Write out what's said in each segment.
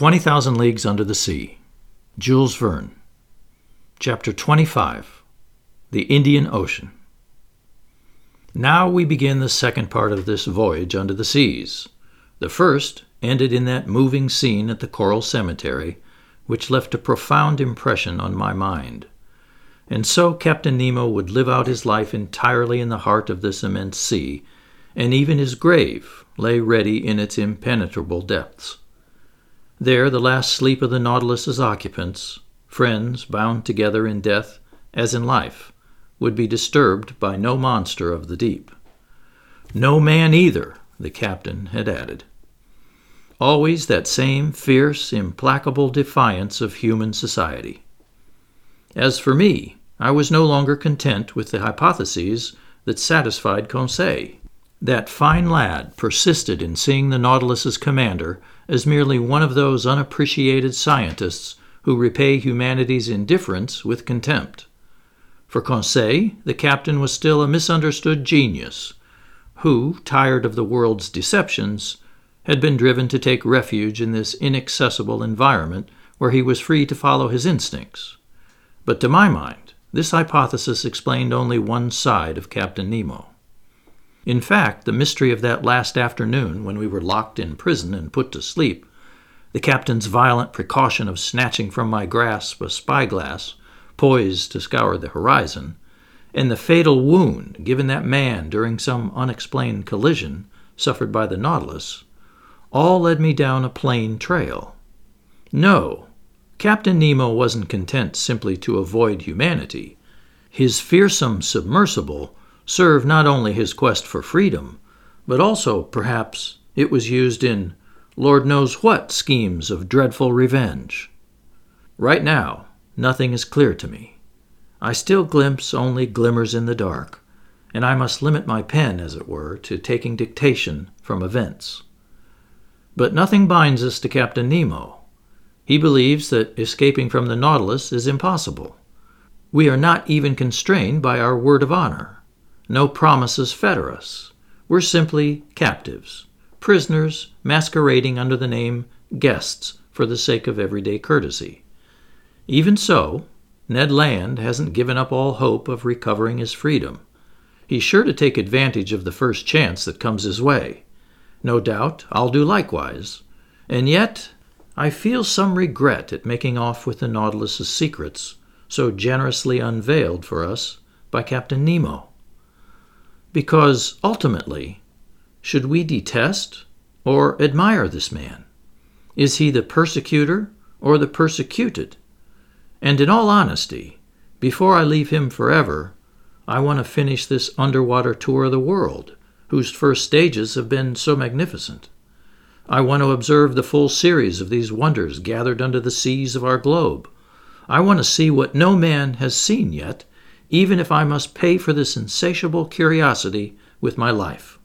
20,000 Leagues Under the Sea, Jules Verne. Chapter 25 The Indian Ocean. Now we begin the second part of this voyage under the seas. The first ended in that moving scene at the Coral Cemetery, which left a profound impression on my mind. And so Captain Nemo would live out his life entirely in the heart of this immense sea, and even his grave lay ready in its impenetrable depths. There, the last sleep of the Nautilus's occupants, friends bound together in death as in life, would be disturbed by no monster of the deep. No man either, the captain had added. Always that same fierce, implacable defiance of human society. As for me, I was no longer content with the hypotheses that satisfied Conseil. That fine lad persisted in seeing the Nautilus's commander as merely one of those unappreciated scientists who repay humanity's indifference with contempt. For Conseil, the captain was still a misunderstood genius, who, tired of the world's deceptions, had been driven to take refuge in this inaccessible environment where he was free to follow his instincts. But to my mind, this hypothesis explained only one side of Captain Nemo. In fact, the mystery of that last afternoon when we were locked in prison and put to sleep, the captain's violent precaution of snatching from my grasp a spyglass poised to scour the horizon, and the fatal wound given that man during some unexplained collision suffered by the Nautilus, all led me down a plain trail. No, Captain Nemo wasn't content simply to avoid humanity. His fearsome submersible served not only his quest for freedom, but also, perhaps, it was used in Lord knows what schemes of dreadful revenge. Right now, nothing is clear to me. I still glimpse only glimmers in the dark, and I must limit my pen, as it were, to taking dictation from events. But nothing binds us to Captain Nemo. He believes that escaping from the Nautilus is impossible. We are not even constrained by our word of honor. No promises fetter us. We're simply captives, prisoners masquerading under the name guests for the sake of everyday courtesy. Even so, Ned Land hasn't given up all hope of recovering his freedom. He's sure to take advantage of the first chance that comes his way. No doubt I'll do likewise. And yet, I feel some regret at making off with the Nautilus's secrets, so generously unveiled for us by Captain Nemo. Because ultimately, should we detest or admire this man? Is he the persecutor or the persecuted? And in all honesty, before I leave him forever, I want to finish this underwater tour of the world, whose first stages have been so magnificent. I want to observe the full series of these wonders gathered under the seas of our globe. I want to see what no man has seen yet even if I must pay for this insatiable curiosity with my life.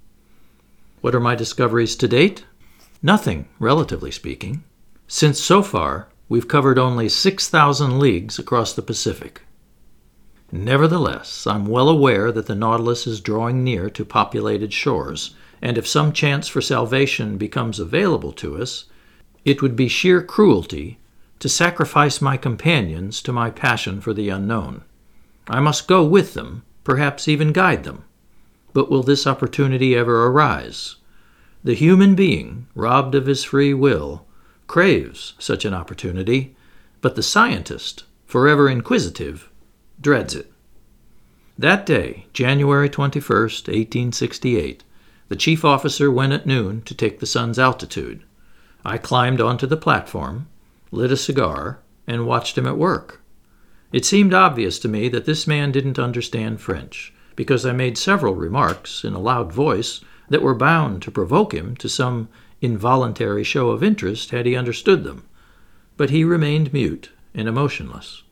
What are my discoveries to date? Nothing, relatively speaking, since so far we've covered only 6,000 leagues across the Pacific. Nevertheless, I'm well aware that the Nautilus is drawing near to populated shores, and if some chance for salvation becomes available to us, it would be sheer cruelty to sacrifice my companions to my passion for the unknown. I must go with them, perhaps even guide them. But will this opportunity ever arise? The human being, robbed of his free will, craves such an opportunity, but the scientist, forever inquisitive, dreads it. That day, January 21, 1868, the chief officer went at noon to take the sun's altitude. I climbed onto the platform, lit a cigar, and watched him at work. It seemed obvious to me that this man didn't understand French, because I made several remarks in a loud voice that were bound to provoke him to some involuntary show of interest had he understood them. But he remained mute and emotionless.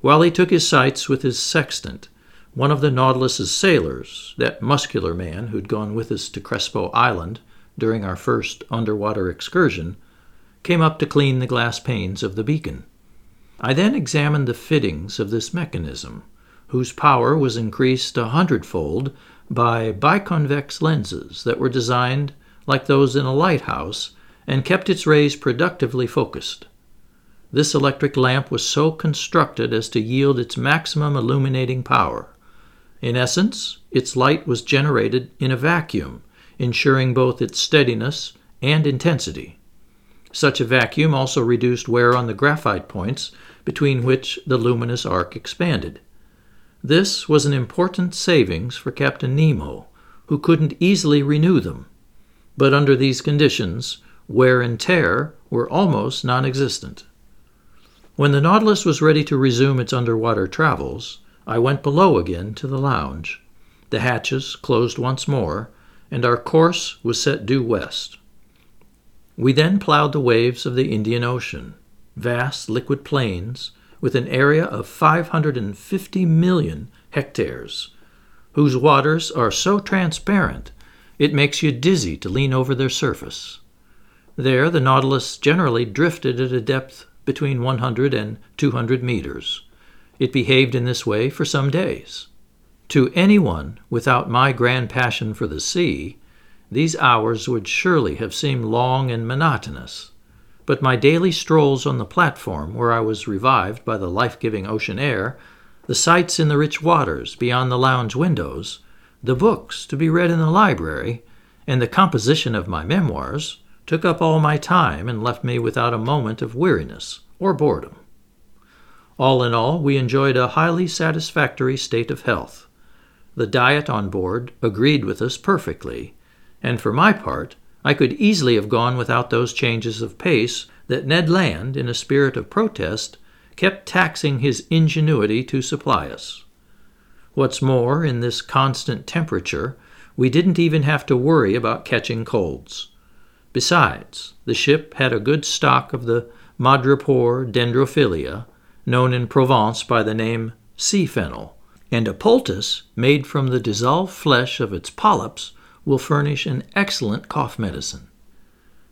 While he took his sights with his sextant, one of the Nautilus's sailors, that muscular man who'd gone with us to Crespo Island during our first underwater excursion, came up to clean the glass panes of the beacon. I then examined the fittings of this mechanism, whose power was increased a hundredfold by biconvex lenses that were designed, like those in a lighthouse, and kept its rays productively focused. This electric lamp was so constructed as to yield its maximum illuminating power. In essence, its light was generated in a vacuum, ensuring both its steadiness and intensity. Such a vacuum also reduced wear on the graphite points between which the luminous arc expanded. This was an important savings for Captain Nemo, who couldn't easily renew them. But under these conditions, wear and tear were almost non existent. When the Nautilus was ready to resume its underwater travels, I went below again to the lounge. The hatches closed once more, and our course was set due west. We then plowed the waves of the Indian Ocean, vast liquid plains with an area of 550 million hectares, whose waters are so transparent it makes you dizzy to lean over their surface. There, the Nautilus generally drifted at a depth between 100 and 200 meters. It behaved in this way for some days. To anyone without my grand passion for the sea, these hours would surely have seemed long and monotonous. But my daily strolls on the platform, where I was revived by the life giving ocean air, the sights in the rich waters beyond the lounge windows, the books to be read in the library, and the composition of my memoirs took up all my time and left me without a moment of weariness or boredom. All in all, we enjoyed a highly satisfactory state of health. The diet on board agreed with us perfectly, and for my part, I could easily have gone without those changes of pace that Ned Land, in a spirit of protest, kept taxing his ingenuity to supply us. What's more, in this constant temperature, we didn't even have to worry about catching colds. Besides, the ship had a good stock of the Madrepore dendrophyllia, known in Provence by the name sea fennel, and a poultice made from the dissolved flesh of its polyps will furnish an excellent cough medicine.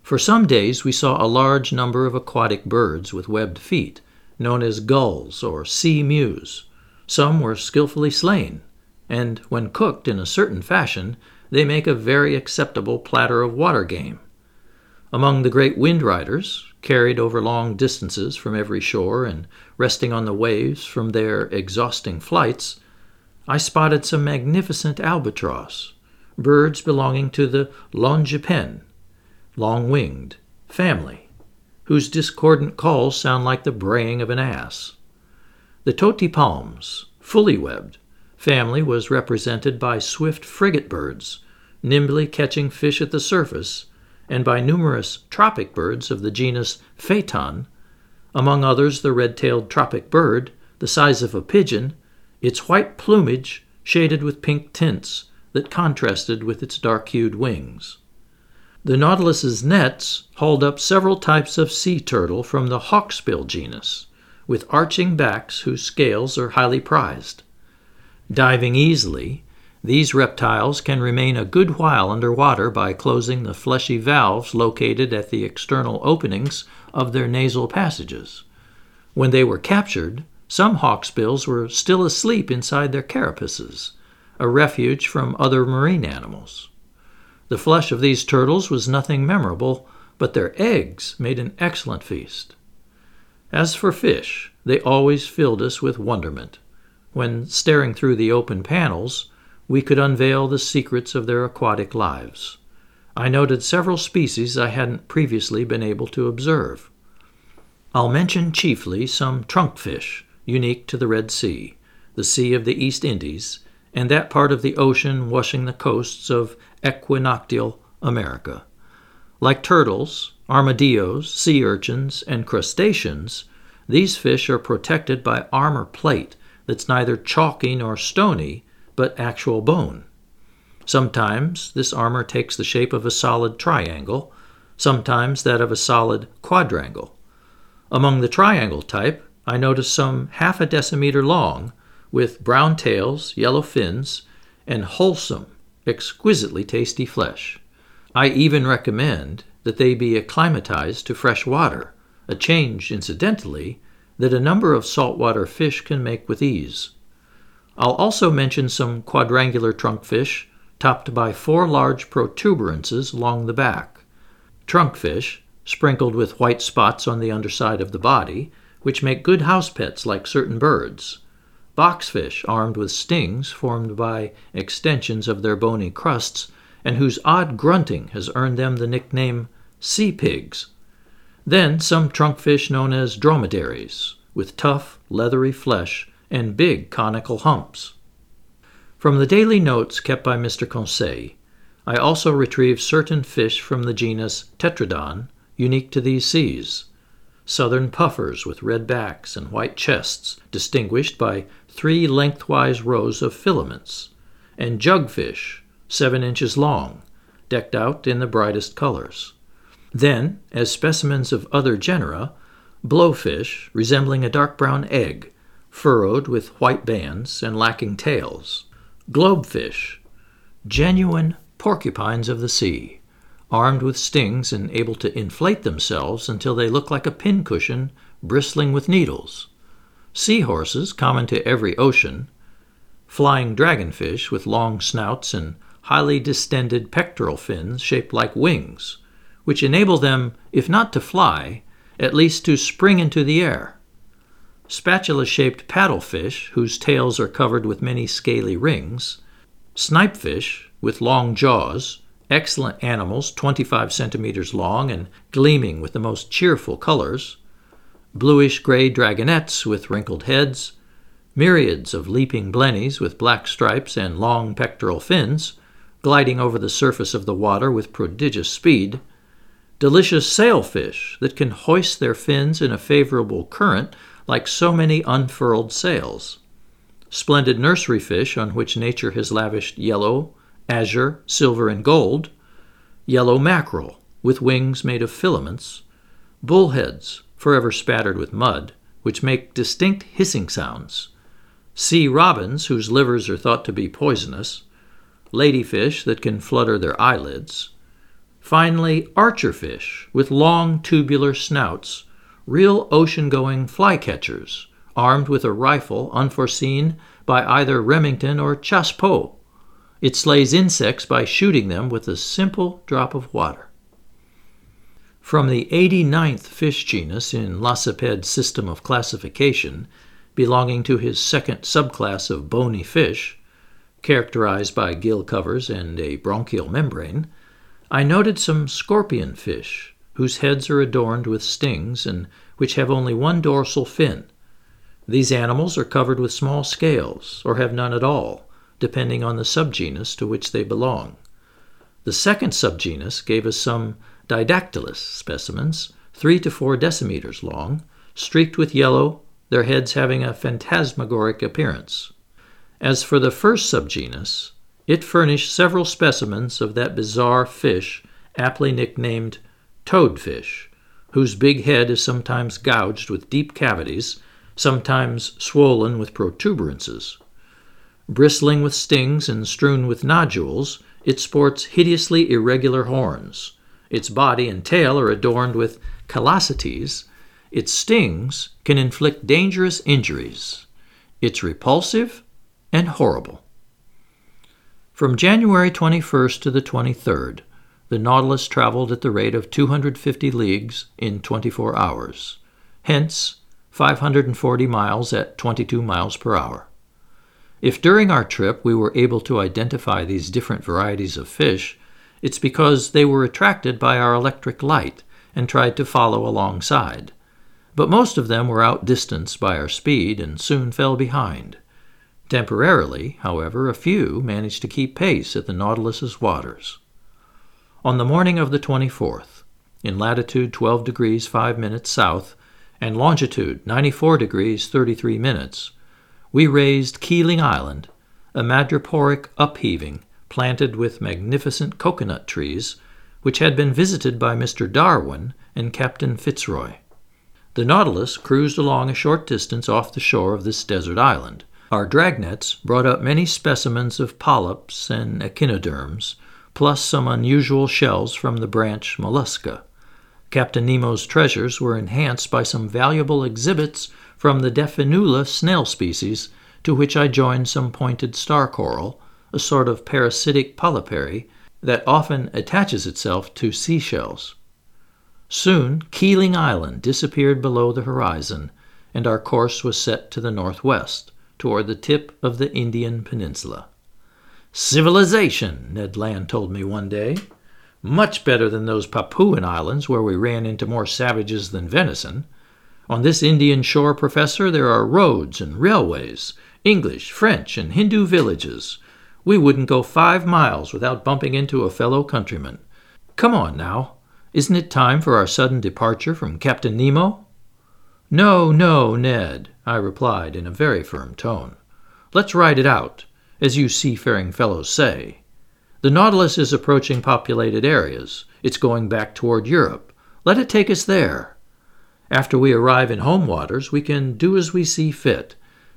For some days we saw a large number of aquatic birds with webbed feet, known as gulls or sea mews. Some were skilfully slain, and when cooked in a certain fashion, they make a very acceptable platter of water game. Among the great wind riders, carried over long distances from every shore and resting on the waves from their exhausting flights, I spotted some magnificent albatross, birds belonging to the longipen, long winged, family, whose discordant calls sound like the braying of an ass. The totipalms, fully webbed, family was represented by swift frigate birds, nimbly catching fish at the surface, and by numerous tropic birds of the genus Phaeton, among others the red tailed tropic bird, the size of a pigeon, its white plumage shaded with pink tints, that contrasted with its dark hued wings. The Nautilus's nets hauled up several types of sea turtle from the hawksbill genus, with arching backs whose scales are highly prized. Diving easily, these reptiles can remain a good while under water by closing the fleshy valves located at the external openings of their nasal passages. When they were captured, some hawksbills were still asleep inside their carapaces, a refuge from other marine animals. The flesh of these turtles was nothing memorable, but their eggs made an excellent feast. As for fish, they always filled us with wonderment. When staring through the open panels, we could unveil the secrets of their aquatic lives. I noted several species I hadn't previously been able to observe. I'll mention chiefly some trunkfish unique to the Red Sea, the Sea of the East Indies, and that part of the ocean washing the coasts of equinoctial America. Like turtles, armadillos, sea urchins, and crustaceans, these fish are protected by armor plate that's neither chalky nor stony, but actual bone. Sometimes this armor takes the shape of a solid triangle, sometimes that of a solid quadrangle. Among the triangle type, I notice some half a decimeter long with brown tails, yellow fins, and wholesome, exquisitely tasty flesh. I even recommend that they be acclimatized to fresh water, a change, incidentally, that a number of saltwater fish can make with ease. I'll also mention some quadrangular trunkfish topped by four large protuberances along the back. trunkfish, sprinkled with white spots on the underside of the body, which make good house pets like certain birds. Boxfish armed with stings formed by extensions of their bony crusts, and whose odd grunting has earned them the nickname sea pigs. Then some trunkfish known as dromedaries, with tough, leathery flesh and big conical humps. From the daily notes kept by Mr. Conseil, I also retrieved certain fish from the genus Tetradon, unique to these seas. Southern puffers with red backs and white chests, distinguished by three lengthwise rows of filaments, and jugfish, seven inches long, decked out in the brightest colors. Then, as specimens of other genera, blowfish resembling a dark brown egg, furrowed with white bands and lacking tails, globefish, genuine porcupines of the sea, armed with stings and able to inflate themselves until they look like a pincushion bristling with needles, seahorses common to every ocean, flying dragonfish with long snouts and highly distended pectoral fins shaped like wings, which enable them, if not to fly, at least to spring into the air. Spatula shaped paddlefish, whose tails are covered with many scaly rings, snipefish with long jaws, excellent animals 25 centimeters long and gleaming with the most cheerful colors, bluish gray dragonets with wrinkled heads, myriads of leaping blennies with black stripes and long pectoral fins, gliding over the surface of the water with prodigious speed, delicious sailfish that can hoist their fins in a favorable current like so many unfurled sails, splendid nursery fish on which nature has lavished yellow, azure, silver, and gold, yellow mackerel with wings made of filaments, bullheads forever spattered with mud, which make distinct hissing sounds, sea robins whose livers are thought to be poisonous, ladyfish that can flutter their eyelids. Finally, archerfish with long tubular snouts, real ocean going flycatchers, armed with a rifle unforeseen by either Remington or Chassepot. It slays insects by shooting them with a simple drop of water. From the 89th fish genus in Lacépède's system of classification, belonging to his second subclass of bony fish, characterized by gill covers and a bronchial membrane, I noted some scorpion fish whose heads are adorned with stings and which have only one dorsal fin. These animals are covered with small scales or have none at all, depending on the subgenus to which they belong. The second subgenus gave us some didactylus specimens, three to four decimeters long, streaked with yellow, their heads having a phantasmagoric appearance. As for the first subgenus, it furnished several specimens of that bizarre fish aptly nicknamed toadfish, whose big head is sometimes gouged with deep cavities, sometimes swollen with protuberances. Bristling with stings and strewn with nodules, it sports hideously irregular horns. Its body and tail are adorned with callosities. Its stings can inflict dangerous injuries. It's repulsive and horrible. From January 21st to the 23rd, the Nautilus traveled at the rate of 250 leagues in 24 hours, hence 540 miles at 22 miles per hour. If during our trip we were able to identify these different varieties of fish, it's because they were attracted by our electric light and tried to follow alongside. But most of them were outdistanced by our speed and soon fell behind. Temporarily, however, a few managed to keep pace at the Nautilus's waters. On the morning of the 24th, in latitude 12 degrees 5 minutes south and longitude 94 degrees 33 minutes, we raised Keeling Island, a madreporic upheaving planted with magnificent coconut trees, which had been visited by Mr. Darwin and Captain Fitzroy. The Nautilus cruised along a short distance off the shore of this desert island. Our dragnets brought up many specimens of polyps and echinoderms, plus some unusual shells from the branch mollusca. Captain Nemo's treasures were enhanced by some valuable exhibits from the Delphinula snail species, to which I joined some pointed star coral, a sort of parasitic polypary that often attaches itself to seashells. Soon Keeling Island disappeared below the horizon, and our course was set to the northwest, toward the tip of the Indian Peninsula. Civilization, Ned Land told me one day. Much better than those Papuan islands where we ran into more savages than venison. On this Indian shore, Professor, there are roads and railways, English, French, and Hindu villages. We wouldn't go five miles without bumping into a fellow countryman. Come on now. Isn't it time for our sudden departure from Captain Nemo? No, no, Ned, I replied in a very firm tone. Let's ride it out, as you seafaring fellows say. The Nautilus is approaching populated areas. It's going back toward Europe. Let it take us there. After we arrive in home waters, we can do as we see fit.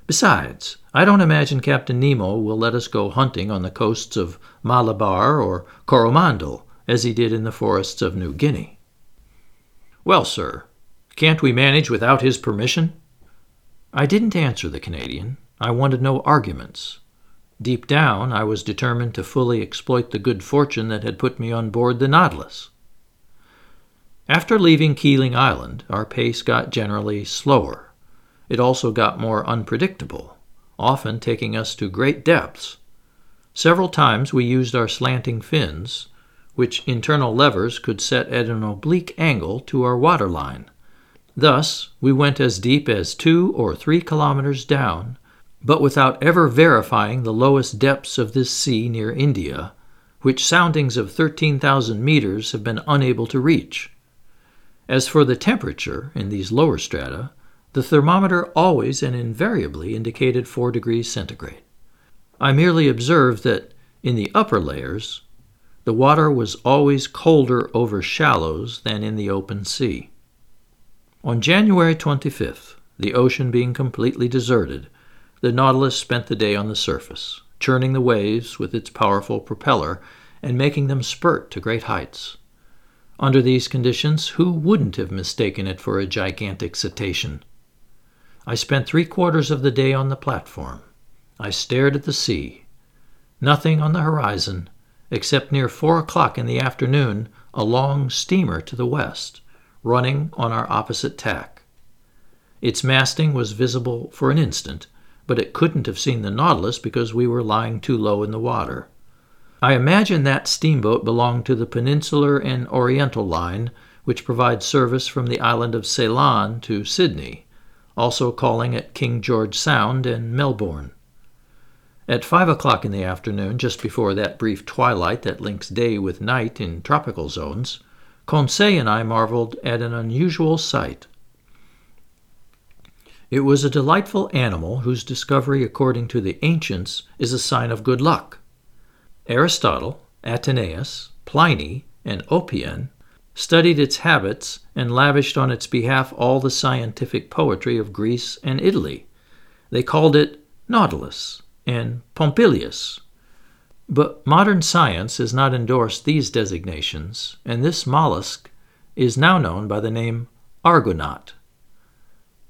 Besides, I don't imagine Captain Nemo will let us go hunting on the coasts of Malabar or Coromandel, as he did in the forests of New Guinea. Well, sir, can't we manage without his permission? I didn't answer the Canadian. I wanted no arguments. Deep down, I was determined to fully exploit the good fortune that had put me on board the Nautilus. After leaving Keeling Island, our pace got generally slower. It also got more unpredictable, often taking us to great depths. Several times we used our slanting fins, which internal levers could set at an oblique angle to our water line. Thus, we went as deep as two or three kilometers down, but without ever verifying the lowest depths of this sea near India, which soundings of 13,000 meters have been unable to reach. As for the temperature in these lower strata, the thermometer always and invariably indicated 4 degrees centigrade. I merely observed that in the upper layers, the water was always colder over shallows than in the open sea. On January 25th, the ocean being completely deserted, the Nautilus spent the day on the surface, churning the waves with its powerful propeller and making them spurt to great heights. Under these conditions, who wouldn't have mistaken it for a gigantic cetacean? I spent three quarters of the day on the platform. I stared at the sea. Nothing on the horizon, except near four o'clock in the afternoon, a long steamer to the west, running on our opposite tack. Its masting was visible for an instant, but it couldn't have seen the Nautilus because we were lying too low in the water. I imagine that steamboat belonged to the Peninsular and Oriental Line, which provides service from the island of Ceylon to Sydney also calling at King George Sound and Melbourne. At five o'clock in the afternoon, just before that brief twilight that links day with night in tropical zones, Conseil and I marveled at an unusual sight. It was a delightful animal whose discovery, according to the ancients, is a sign of good luck. Aristotle, Athenaeus, Pliny, and Oppian studied its habits, and lavished on its behalf all the scientific poetry of Greece and Italy. They called it Nautilus and Pompilius. But modern science has not endorsed these designations, and this mollusk is now known by the name Argonaut.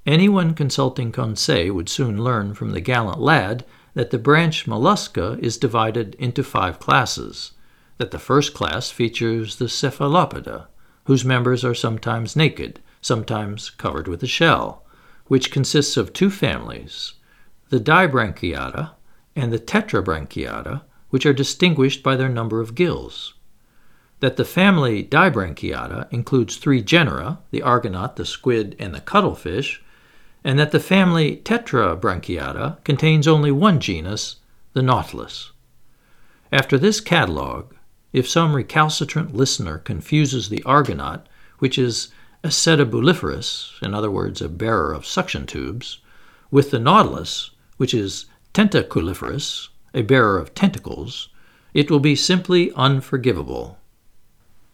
Anyone consulting Conseil would soon learn from the gallant lad that the branch Mollusca is divided into five classes, that the first class features the cephalopoda, whose members are sometimes naked, sometimes covered with a shell, which consists of two families, the dibranchiata and the tetrabranchiata, which are distinguished by their number of gills. That the family Dibranchiata includes three genera, the argonaut, the squid, and the cuttlefish, and that the family Tetrabranchiata contains only one genus, the nautilus. After this catalogue, if some recalcitrant listener confuses the argonaut, which is acetabuliferous, in other words, a bearer of suction tubes, with the nautilus, which is tentaculiferous, a bearer of tentacles, it will be simply unforgivable.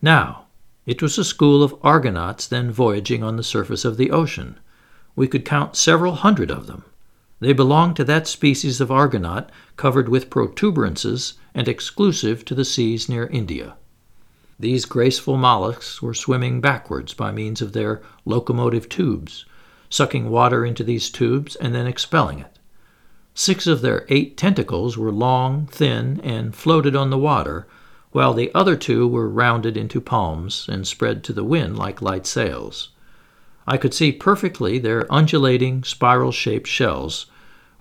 Now, it was a school of argonauts then voyaging on the surface of the ocean. We could count several hundred of them. They belonged to that species of argonaut covered with protuberances and exclusive to the seas near India. These graceful mollusks were swimming backwards by means of their locomotive tubes, sucking water into these tubes and then expelling it. Six of their eight tentacles were long, thin, and floated on the water, while the other two were rounded into palms and spread to the wind like light sails. I could see perfectly their undulating, spiral shaped shells,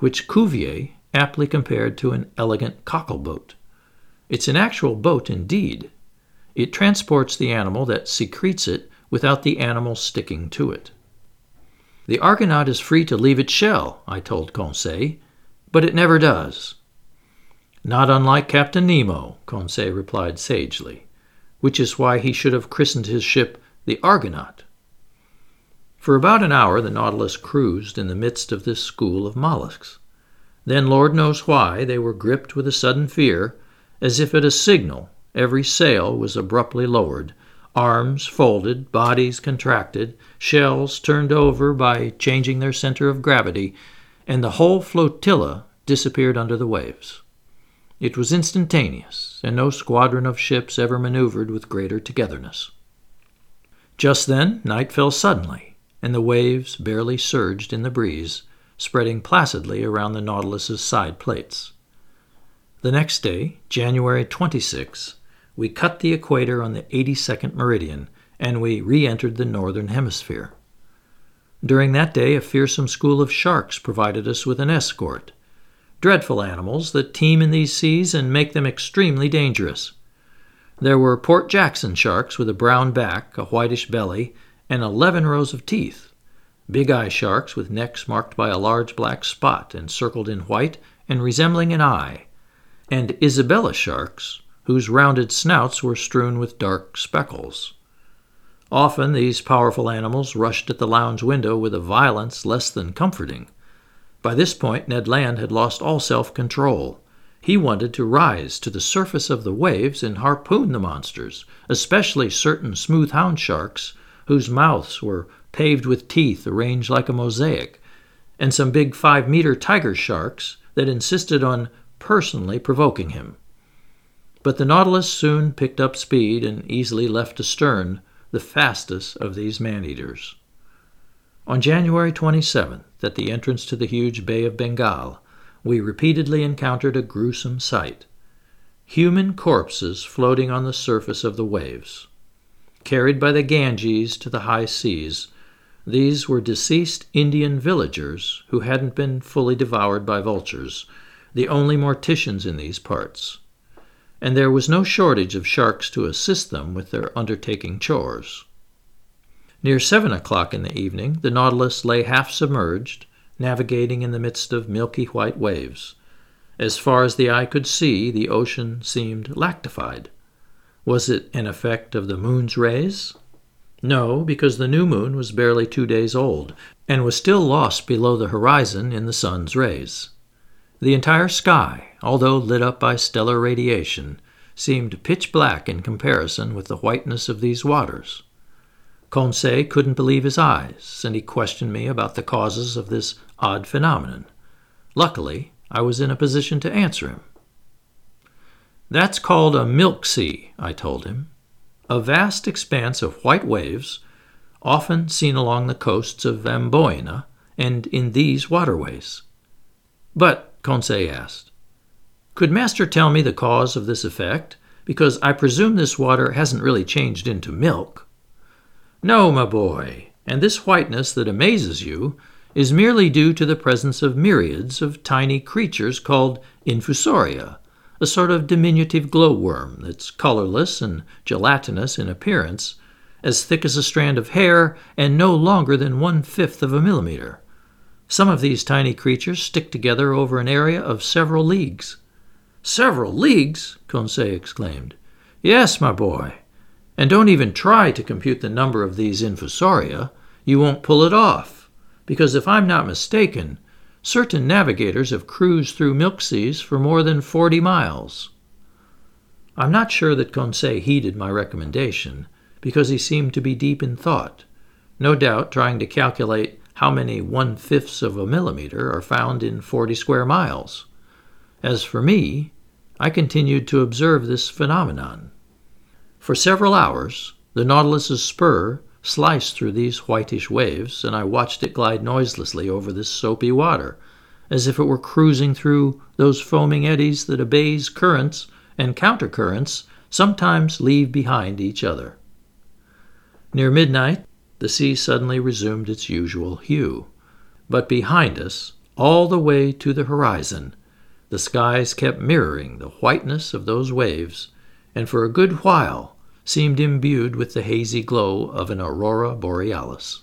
which Cuvier aptly compared to an elegant cockle boat. It's an actual boat indeed. It transports the animal that secretes it without the animal sticking to it. The Argonaut is free to leave its shell, I told Conseil, but it never does. Not unlike Captain Nemo, Conseil replied sagely, which is why he should have christened his ship the Argonaut. For about an hour the Nautilus cruised in the midst of this school of mollusks. Then, Lord knows why, they were gripped with a sudden fear, as if at a signal every sail was abruptly lowered, arms folded, bodies contracted, shells turned over by changing their center of gravity, and the whole flotilla disappeared under the waves. It was instantaneous, and no squadron of ships ever maneuvered with greater togetherness. Just then, night fell suddenly, and the waves barely surged in the breeze, spreading placidly around the Nautilus's side plates. The next day, January 26, we cut the equator on the 82nd meridian, and we re entered the northern hemisphere. During that day, a fearsome school of sharks provided us with an escort. Dreadful animals that teem in these seas and make them extremely dangerous. There were Port Jackson sharks with a brown back, a whitish belly, and 11 rows of teeth. Big eye sharks with necks marked by a large black spot encircled in white and resembling an eye. And Isabella sharks whose rounded snouts were strewn with dark speckles. Often these powerful animals rushed at the lounge window with a violence less than comforting. By this point, Ned Land had lost all self control. He wanted to rise to the surface of the waves and harpoon the monsters, especially certain smooth hound sharks whose mouths were paved with teeth arranged like a mosaic, and some big five meter tiger sharks that insisted on personally provoking him. But the Nautilus soon picked up speed and easily left astern the fastest of these man eaters. On January 27th, at the entrance to the huge Bay of Bengal, we repeatedly encountered a gruesome sight human corpses floating on the surface of the waves. Carried by the Ganges to the high seas, these were deceased Indian villagers who hadn't been fully devoured by vultures, the only morticians in these parts and there was no shortage of sharks to assist them with their undertaking chores. Near seven o'clock in the evening, the Nautilus lay half submerged, navigating in the midst of milky white waves. As far as the eye could see, the ocean seemed lactified. Was it an effect of the moon's rays? No, because the new moon was barely two days old, and was still lost below the horizon in the sun's rays. The entire sky, although lit up by stellar radiation, seemed pitch black in comparison with the whiteness of these waters. Conseil couldn't believe his eyes, and he questioned me about the causes of this odd phenomenon. Luckily, I was in a position to answer him. That's called a milk sea, I told him. A vast expanse of white waves, often seen along the coasts of Amboina and in these waterways. But Conseil asked. Could Master tell me the cause of this effect? Because I presume this water hasn't really changed into milk. No, my boy, and this whiteness that amazes you is merely due to the presence of myriads of tiny creatures called infusoria, a sort of diminutive glowworm that's colorless and gelatinous in appearance, as thick as a strand of hair, and no longer than one fifth of a millimeter. Some of these tiny creatures stick together over an area of several leagues. Several leagues? Conseil exclaimed. Yes, my boy. And don't even try to compute the number of these infusoria. You won't pull it off. Because if I'm not mistaken, certain navigators have cruised through milk seas for more than 40 miles. I'm not sure that Conseil heeded my recommendation, because he seemed to be deep in thought, no doubt trying to calculate how many one fifths of a millimeter are found in 40 square miles. As for me, I continued to observe this phenomenon. For several hours, the Nautilus's spur sliced through these whitish waves, and I watched it glide noiselessly over this soapy water, as if it were cruising through those foaming eddies that a bay's currents and countercurrents sometimes leave behind each other. Near midnight, the sea suddenly resumed its usual hue. But behind us, all the way to the horizon, the skies kept mirroring the whiteness of those waves, and for a good while seemed imbued with the hazy glow of an aurora borealis.